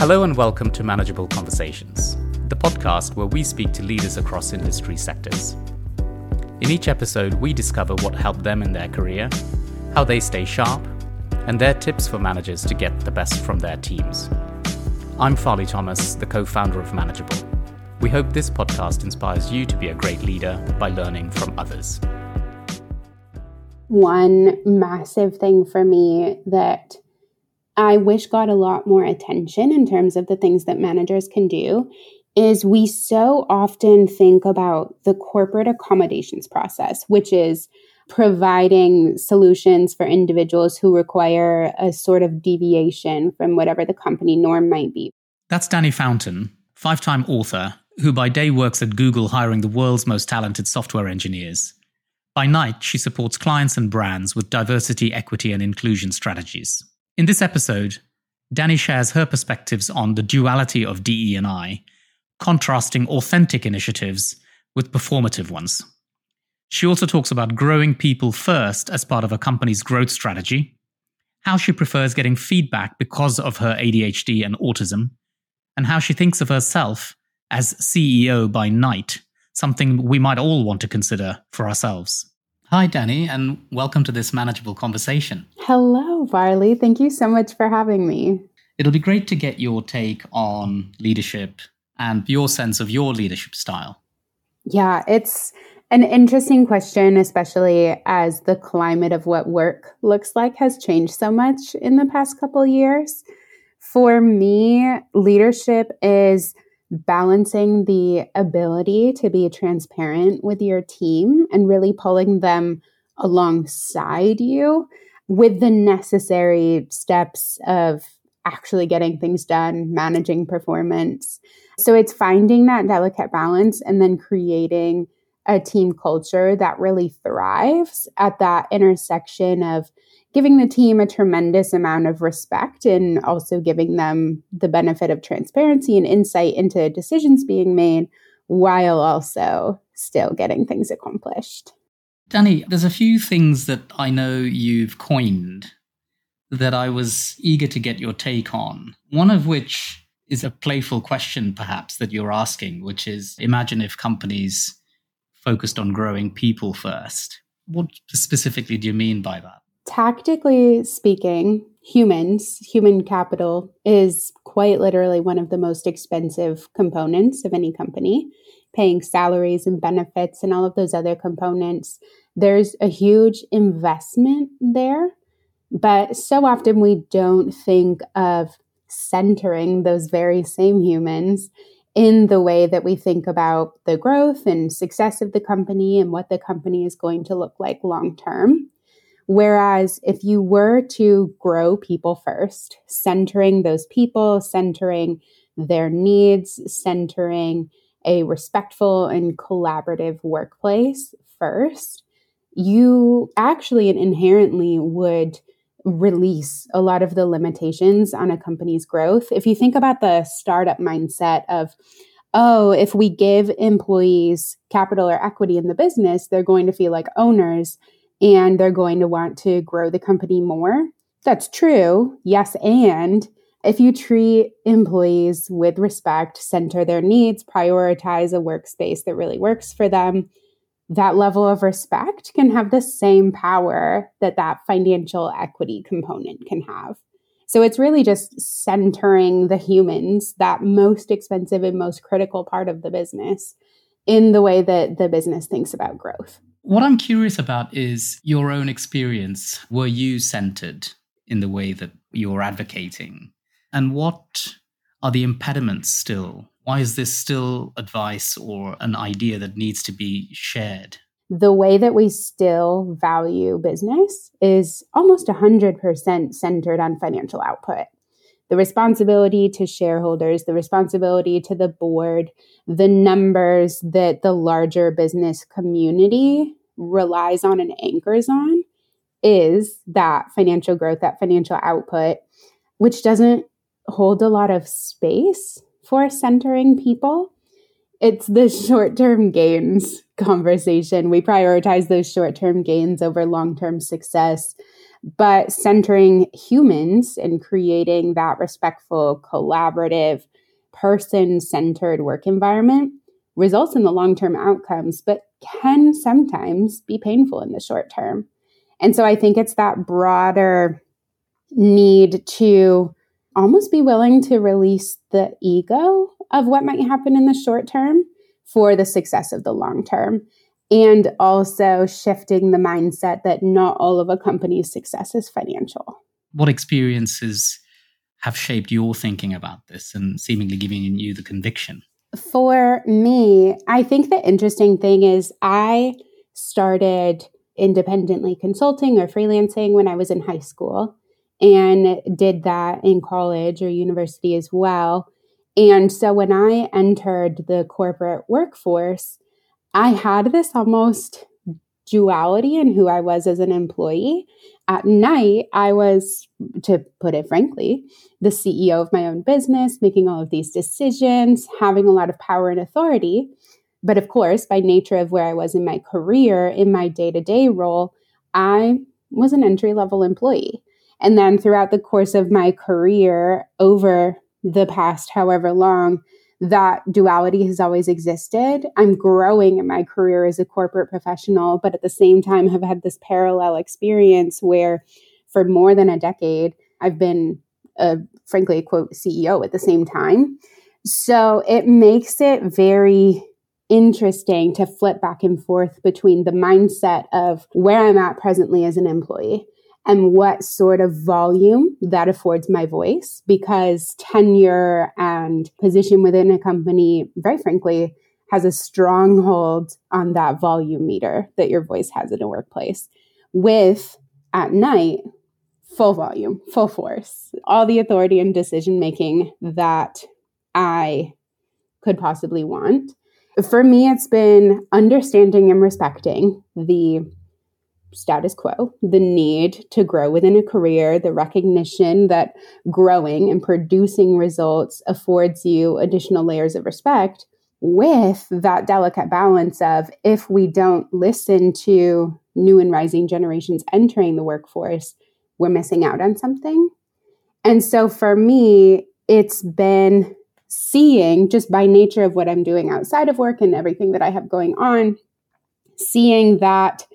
Hello and welcome to Manageable Conversations, the podcast where we speak to leaders across industry sectors. In each episode, we discover what helped them in their career, how they stay sharp, and their tips for managers to get the best from their teams. I'm Farley Thomas, the co founder of Manageable. We hope this podcast inspires you to be a great leader by learning from others. One massive thing for me that I wish got a lot more attention in terms of the things that managers can do is we so often think about the corporate accommodations process, which is providing solutions for individuals who require a sort of deviation from whatever the company norm might be. That's Danny Fountain, five time author, who by day works at Google hiring the world's most talented software engineers. By night, she supports clients and brands with diversity, equity, and inclusion strategies. In this episode, Danny shares her perspectives on the duality of DE&I, contrasting authentic initiatives with performative ones. She also talks about growing people first as part of a company's growth strategy, how she prefers getting feedback because of her ADHD and autism, and how she thinks of herself as CEO by night, something we might all want to consider for ourselves. Hi, Danny, and welcome to this manageable conversation. Hello, Varley. Thank you so much for having me. It'll be great to get your take on leadership and your sense of your leadership style. Yeah, it's an interesting question, especially as the climate of what work looks like has changed so much in the past couple years. For me, leadership is balancing the ability to be transparent with your team and really pulling them alongside you with the necessary steps of actually getting things done, managing performance. So it's finding that delicate balance and then creating a team culture that really thrives at that intersection of giving the team a tremendous amount of respect and also giving them the benefit of transparency and insight into decisions being made while also still getting things accomplished. Danny, there's a few things that I know you've coined that I was eager to get your take on. One of which is a playful question, perhaps, that you're asking, which is imagine if companies focused on growing people first. What specifically do you mean by that? Tactically speaking, humans, human capital, is quite literally one of the most expensive components of any company, paying salaries and benefits and all of those other components. There's a huge investment there, but so often we don't think of centering those very same humans in the way that we think about the growth and success of the company and what the company is going to look like long term. Whereas if you were to grow people first, centering those people, centering their needs, centering a respectful and collaborative workplace first, you actually and inherently would release a lot of the limitations on a company's growth. If you think about the startup mindset of, oh, if we give employees capital or equity in the business, they're going to feel like owners and they're going to want to grow the company more. That's true. Yes. And if you treat employees with respect, center their needs, prioritize a workspace that really works for them, that level of respect can have the same power that that financial equity component can have. So it's really just centering the humans, that most expensive and most critical part of the business, in the way that the business thinks about growth. What I'm curious about is your own experience. Were you centered in the way that you're advocating? And what are the impediments still? Why is this still advice or an idea that needs to be shared? The way that we still value business is almost 100% centered on financial output the responsibility to shareholders, the responsibility to the board, the numbers that the larger business community relies on and anchors on is that financial growth, that financial output, which doesn't hold a lot of space for centering people. It's the short term gains conversation. We prioritize those short term gains over long term success but centering humans and creating that respectful, collaborative, person centered work environment results in the long term outcomes, but can sometimes be painful in the short term. And so I think it's that broader need to almost be willing to release the ego of what might happen in the short term for the success of the long term. And also shifting the mindset that not all of a company's success is financial. What experiences have shaped your thinking about this and seemingly giving you the conviction? For me, I think the interesting thing is I started independently consulting or freelancing when I was in high school and did that in college or university as well. And so when I entered the corporate workforce, I had this almost duality in who I was as an employee. At night, I was, to put it frankly, the CEO of my own business, making all of these decisions, having a lot of power and authority. But of course, by nature of where I was in my career, in my day to day role, I was an entry level employee. And then throughout the course of my career, over the past however long, that duality has always existed. I'm growing in my career as a corporate professional, but at the same time have had this parallel experience where for more than a decade, I've been a frankly a quote CEO at the same time. So it makes it very interesting to flip back and forth between the mindset of where I'm at presently as an employee and what sort of volume that affords my voice because tenure and position within a company, very frankly, has a stronghold on that volume meter that your voice has in a workplace. With at night, full volume, full force, all the authority and decision making that I could possibly want. For me, it's been understanding and respecting the status quo, the need to grow within a career, the recognition that growing and producing results affords you additional layers of respect, with that delicate balance of if we don't listen to new and rising generations entering the workforce, we're missing out on something. And so for me, it's been seeing just by nature of what I'm doing outside of work and everything that I have going on, seeing that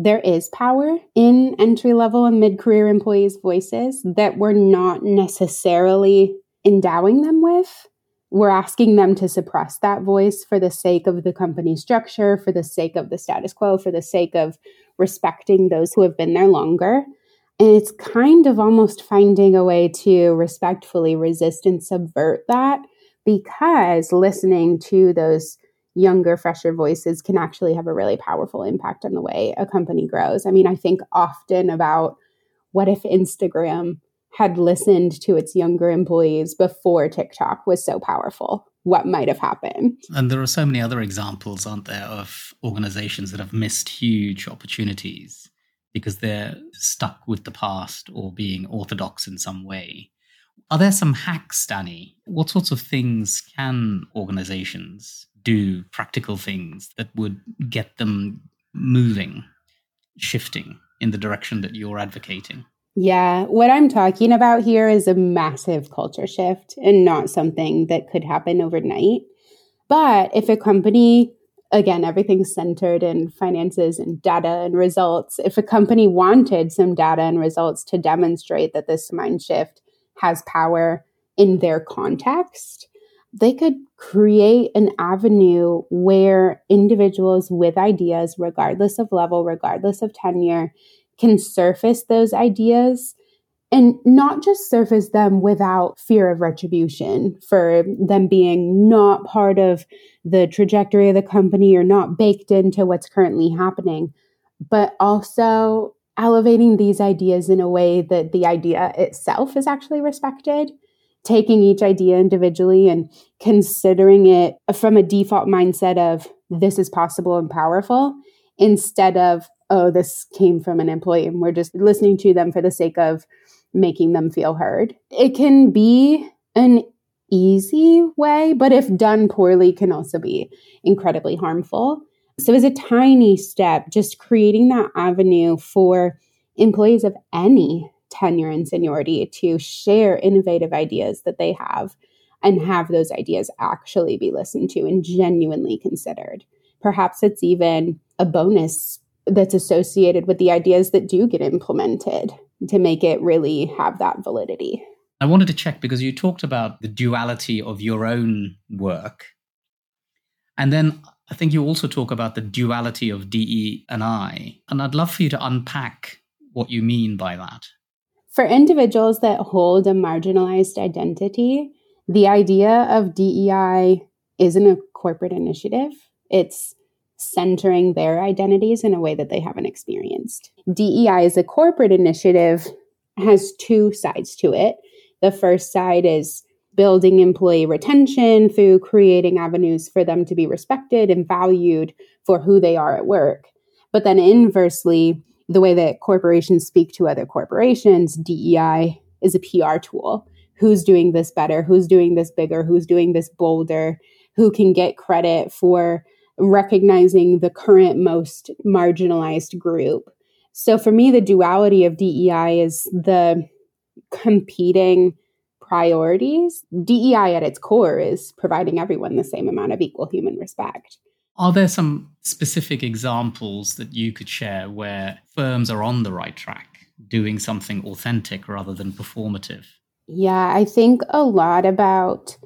there is power in entry level and mid career employees' voices that we're not necessarily endowing them with. We're asking them to suppress that voice for the sake of the company structure, for the sake of the status quo, for the sake of respecting those who have been there longer. And it's kind of almost finding a way to respectfully resist and subvert that because listening to those younger, fresher voices can actually have a really powerful impact on the way a company grows. I mean, I think often about what if Instagram had listened to its younger employees before TikTok was so powerful? What might have happened? And there are so many other examples, aren't there, of organizations that have missed huge opportunities because they're stuck with the past or being orthodox in some way. Are there some hacks, Danny? What sorts of things can organizations do practical things that would get them moving, shifting in the direction that you're advocating. Yeah, what I'm talking about here is a massive culture shift and not something that could happen overnight. But if a company, again, everything's centered in finances and data and results, if a company wanted some data and results to demonstrate that this mind shift has power in their context, they could create an avenue where individuals with ideas, regardless of level, regardless of tenure, can surface those ideas and not just surface them without fear of retribution for them being not part of the trajectory of the company or not baked into what's currently happening, but also elevating these ideas in a way that the idea itself is actually respected. Taking each idea individually and considering it from a default mindset of this is possible and powerful instead of oh this came from an employee and we're just listening to them for the sake of making them feel heard. It can be an easy way but if done poorly can also be incredibly harmful so as a tiny step just creating that avenue for employees of any tenure and seniority to share innovative ideas that they have and have those ideas actually be listened to and genuinely considered. Perhaps it's even a bonus that's associated with the ideas that do get implemented to make it really have that validity. I wanted to check because you talked about the duality of your own work. And then I think you also talk about the duality of DE and I. And I'd love for you to unpack what you mean by that. For individuals that hold a marginalized identity, the idea of DEI isn't a corporate initiative. It's centering their identities in a way that they haven't experienced. DEI as a corporate initiative has two sides to it. The first side is building employee retention through creating avenues for them to be respected and valued for who they are at work. But then inversely, the way that corporations speak to other corporations, DEI is a PR tool. Who's doing this better? Who's doing this bigger? Who's doing this bolder? Who can get credit for recognizing the current most marginalized group? So for me, the duality of DEI is the competing priorities. DEI at its core is providing everyone the same amount of equal human respect. Are there some specific examples that you could share where firms are on the right track, doing something authentic rather than performative? Yeah, I think a lot about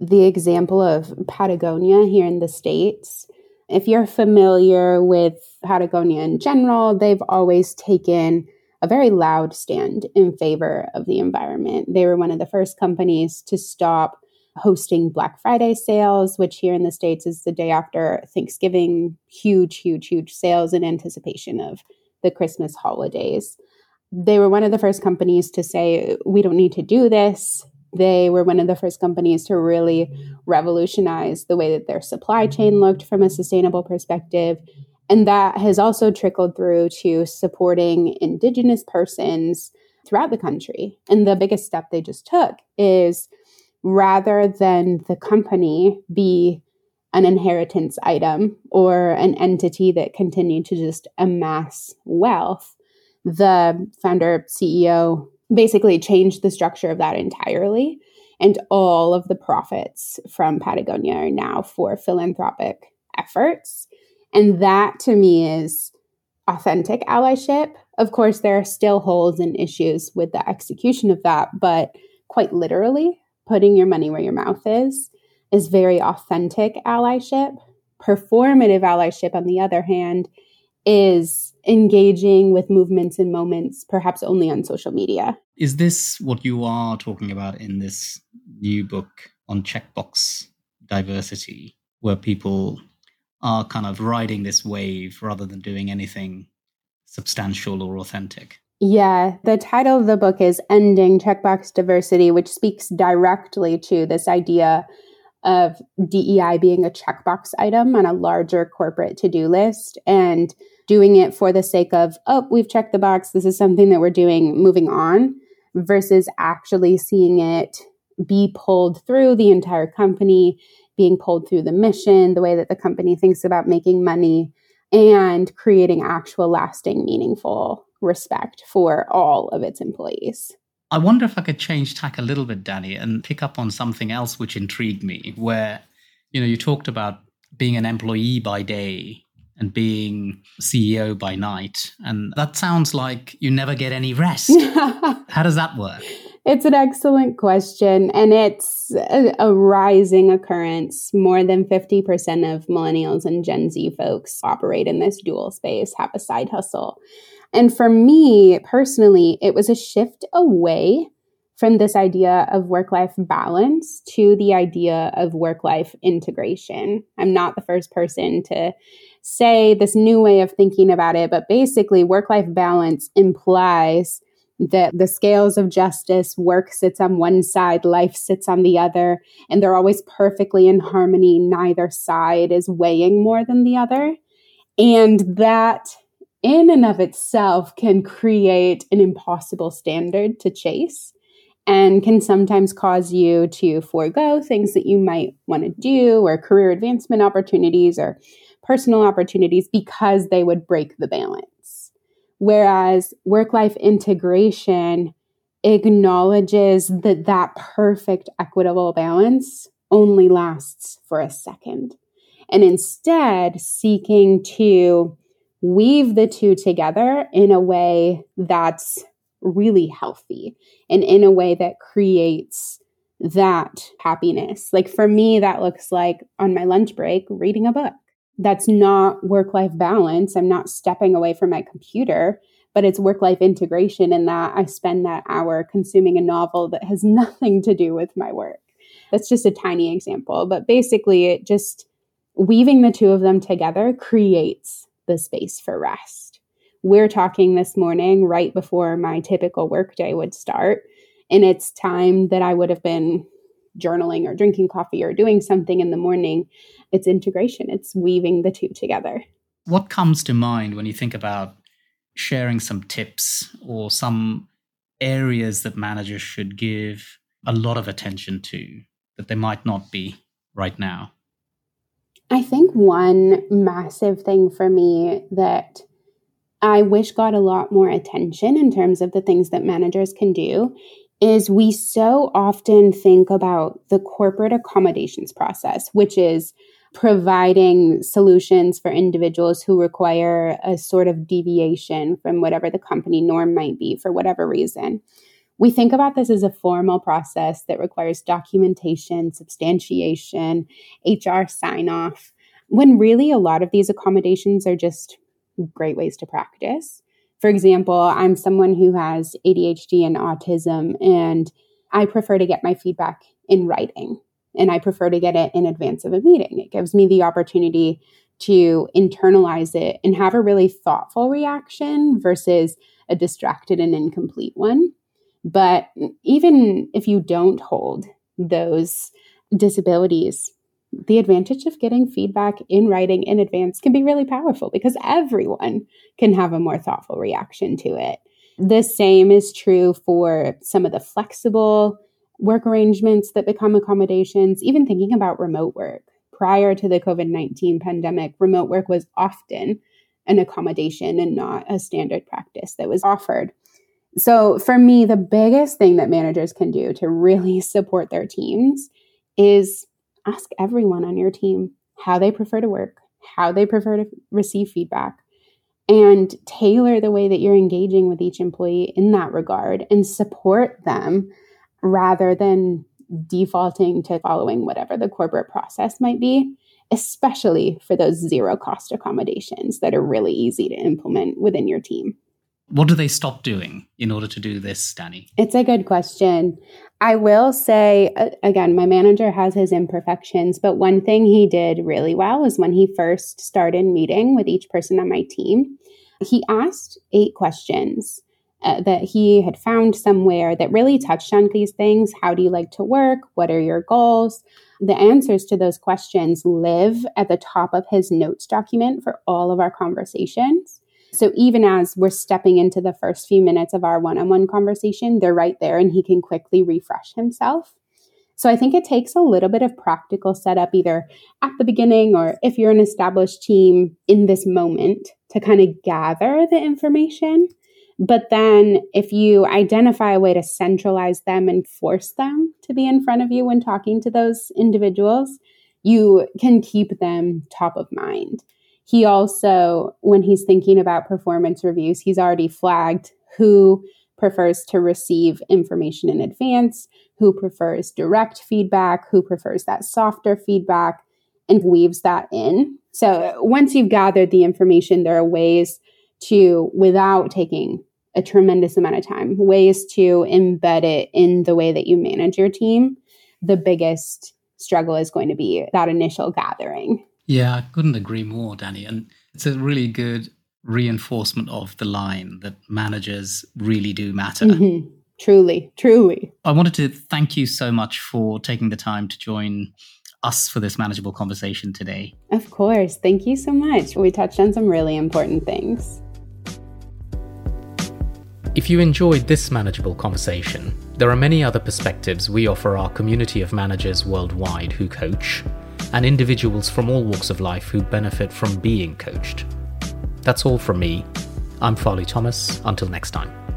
the example of Patagonia here in the States. If you're familiar with Patagonia in general, they've always taken a very loud stand in favor of the environment. They were one of the first companies to stop hosting Black Friday sales, which here in the States is the day after Thanksgiving, huge, huge, huge sales in anticipation of the Christmas holidays. They were one of the first companies to say, we don't need to do this. They were one of the first companies to really revolutionize the way that their supply chain looked from a sustainable perspective. And that has also trickled through to supporting Indigenous persons throughout the country. And the biggest step they just took is rather than the company be an inheritance item or an entity that continued to just amass wealth, the founder CEO basically changed the structure of that entirely. And all of the profits from Patagonia are now for philanthropic efforts. And that to me is authentic allyship. Of course, there are still holes and issues with the execution of that, but quite literally, putting your money where your mouth is is very authentic allyship. Performative allyship, on the other hand, is engaging with movements and moments, perhaps only on social media. Is this what you are talking about in this new book on checkbox diversity, where people are kind of riding this wave rather than doing anything substantial or authentic? Yeah, the title of the book is Ending Checkbox Diversity, which speaks directly to this idea of DEI being a checkbox item on a larger corporate to do list and doing it for the sake of, oh, we've checked the box, this is something that we're doing, moving on, versus actually seeing it be pulled through the entire company, being pulled through the mission, the way that the company thinks about making money, and creating actual lasting, meaningful respect for all of its employees. I wonder if I could change tack a little bit, Danny, and pick up on something else which intrigued me, where you know you talked about being an employee by day and being CEO by night, and that sounds like you never get any rest. How does that work? It's an excellent question, and it's a, a, rising occurrence. More than 50% of millennials and Gen Z folks operate in this dual space, have a side hustle. And for me personally, it was a shift away from this idea of work life balance to the idea of work life integration. I'm not the first person to say this new way of thinking about it, but basically, work life balance implies that the scales of justice, work sits on one side, life sits on the other, and they're always perfectly in harmony. Neither side is weighing more than the other. And that in and of itself can create an impossible standard to chase and can sometimes cause you to forego things that you might want to do or career advancement opportunities or personal opportunities because they would break the balance. Whereas work life integration acknowledges that that perfect equitable balance only lasts for a second. And instead, seeking to weave the two together in a way that's really healthy and in a way that creates that happiness. Like for me, that looks like on my lunch break, reading a book. That's not work life balance. I'm not stepping away from my computer, but it's work life integration in that I spend that hour consuming a novel that has nothing to do with my work. That's just a tiny example, but basically, it just weaving the two of them together creates the space for rest. We're talking this morning right before my typical workday would start. And it's time that I would have been journaling or drinking coffee or doing something in the morning. It's integration, it's weaving the two together. What comes to mind when you think about sharing some tips or some areas that managers should give a lot of attention to that they might not be right now? I think one massive thing for me that I wish got a lot more attention in terms of the things that managers can do is we so often think about the corporate accommodations process, which is providing solutions for individuals who require a sort of deviation from whatever the company norm might be for whatever reason. We think about this as a formal process that requires documentation, substantiation, HR sign off, when really a lot of these accommodations are just great ways to practice. For example, I'm someone who has ADHD and autism, and I prefer to get my feedback in writing and I prefer to get it in advance of a meeting. It gives me the opportunity to internalize it and have a really thoughtful reaction versus a distracted and incomplete one. But even if you don't hold those disabilities, the advantage of getting feedback in writing in advance can be really powerful because everyone can have a more thoughtful reaction to it. The same is true for some of the flexible work arrangements that become accommodations, even thinking about remote work. Prior to the COVID 19 pandemic, remote work was often an accommodation and not a standard practice that was offered. So, for me, the biggest thing that managers can do to really support their teams is ask everyone on your team how they prefer to work, how they prefer to receive feedback, and tailor the way that you're engaging with each employee in that regard and support them rather than defaulting to following whatever the corporate process might be, especially for those zero cost accommodations that are really easy to implement within your team. What do they stop doing in order to do this, Danny? It's a good question. I will say, again, my manager has his imperfections, but one thing he did really well was when he first started meeting with each person on my team, he asked eight questions uh, that he had found somewhere that really touched on these things. How do you like to work? What are your goals? The answers to those questions live at the top of his notes document for all of our conversations. So even as we're stepping into the first few minutes of our one on one conversation, they're right there and he can quickly refresh himself. So I think it takes a little bit of practical setup either at the beginning or if you're an established team in this moment to kind of gather the information but then if you identify a way to centralize them and force them to be in front of you when talking to those individuals, you can keep them top of mind. He also, when he's thinking about performance reviews, he's already flagged who prefers to receive information in advance, who prefers direct feedback, who prefers that softer feedback, and weaves that in. So once you've gathered the information, there are ways to, without taking a tremendous amount of time, ways to embed it in the way that you manage your team. The biggest struggle is going to be that initial gathering. Yeah, I couldn't agree more, Danny. And it's a really good reinforcement of the line that managers really do matter. Mm-hmm. Truly, truly. I wanted to thank you so much for taking the time to join us for this manageable conversation today. Of course. Thank you so much. We touched on some really important things. If you enjoyed this manageable conversation, there are many other perspectives we offer our community of managers worldwide who coach, and individuals from all walks of life who benefit from being coached. That's all from me. I'm Farley Thomas. Until next time.